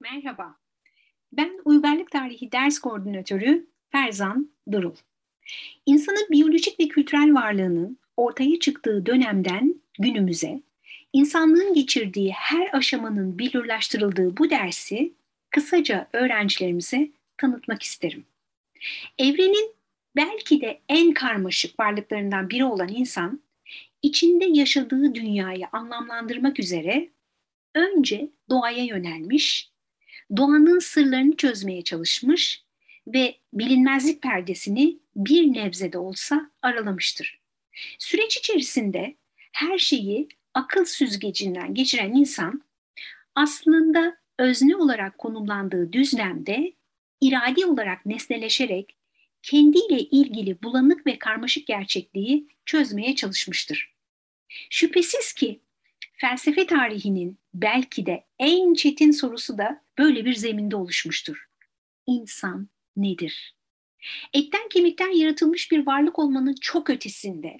Merhaba, ben Uygarlık Tarihi Ders Koordinatörü Ferzan Durul. İnsanın biyolojik ve kültürel varlığının ortaya çıktığı dönemden günümüze, insanlığın geçirdiği her aşamanın bilirlaştırıldığı bu dersi kısaca öğrencilerimize tanıtmak isterim. Evrenin belki de en karmaşık varlıklarından biri olan insan, içinde yaşadığı dünyayı anlamlandırmak üzere önce doğaya yönelmiş doğanın sırlarını çözmeye çalışmış ve bilinmezlik perdesini bir nebze de olsa aralamıştır. Süreç içerisinde her şeyi akıl süzgecinden geçiren insan aslında özne olarak konumlandığı düzlemde iradi olarak nesneleşerek kendiyle ilgili bulanık ve karmaşık gerçekliği çözmeye çalışmıştır. Şüphesiz ki felsefe tarihinin belki de en çetin sorusu da böyle bir zeminde oluşmuştur. İnsan nedir? Etten kemikten yaratılmış bir varlık olmanın çok ötesinde,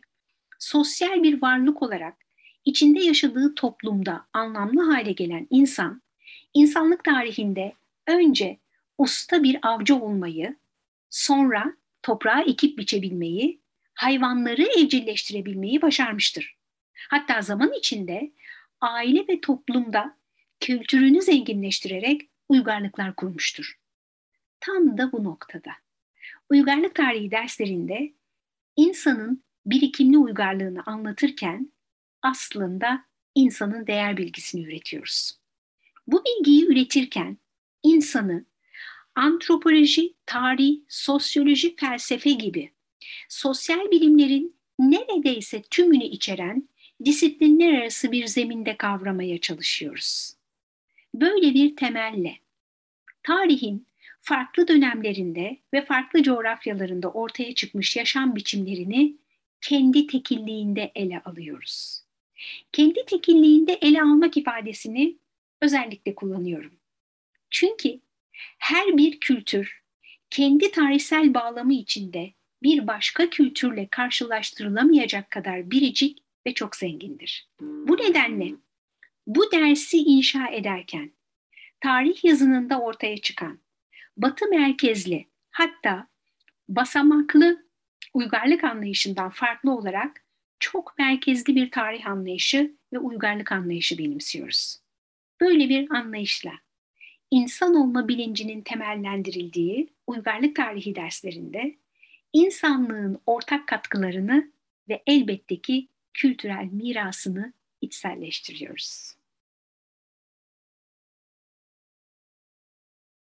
sosyal bir varlık olarak içinde yaşadığı toplumda anlamlı hale gelen insan, insanlık tarihinde önce usta bir avcı olmayı, sonra toprağa ekip biçebilmeyi, hayvanları evcilleştirebilmeyi başarmıştır. Hatta zaman içinde aile ve toplumda kültürünü zenginleştirerek uygarlıklar kurmuştur. Tam da bu noktada. Uygarlık tarihi derslerinde insanın birikimli uygarlığını anlatırken aslında insanın değer bilgisini üretiyoruz. Bu bilgiyi üretirken insanı antropoloji, tarih, sosyoloji, felsefe gibi sosyal bilimlerin neredeyse tümünü içeren disiplinler arası bir zeminde kavramaya çalışıyoruz. Böyle bir temelle tarihin farklı dönemlerinde ve farklı coğrafyalarında ortaya çıkmış yaşam biçimlerini kendi tekilliğinde ele alıyoruz. Kendi tekilliğinde ele almak ifadesini özellikle kullanıyorum. Çünkü her bir kültür kendi tarihsel bağlamı içinde bir başka kültürle karşılaştırılamayacak kadar biricik ve çok zengindir. Bu nedenle bu dersi inşa ederken tarih yazınında ortaya çıkan batı merkezli hatta basamaklı uygarlık anlayışından farklı olarak çok merkezli bir tarih anlayışı ve uygarlık anlayışı benimsiyoruz. Böyle bir anlayışla insan olma bilincinin temellendirildiği uygarlık tarihi derslerinde insanlığın ortak katkılarını ve elbette ki kültürel mirasını içselleştiriyoruz.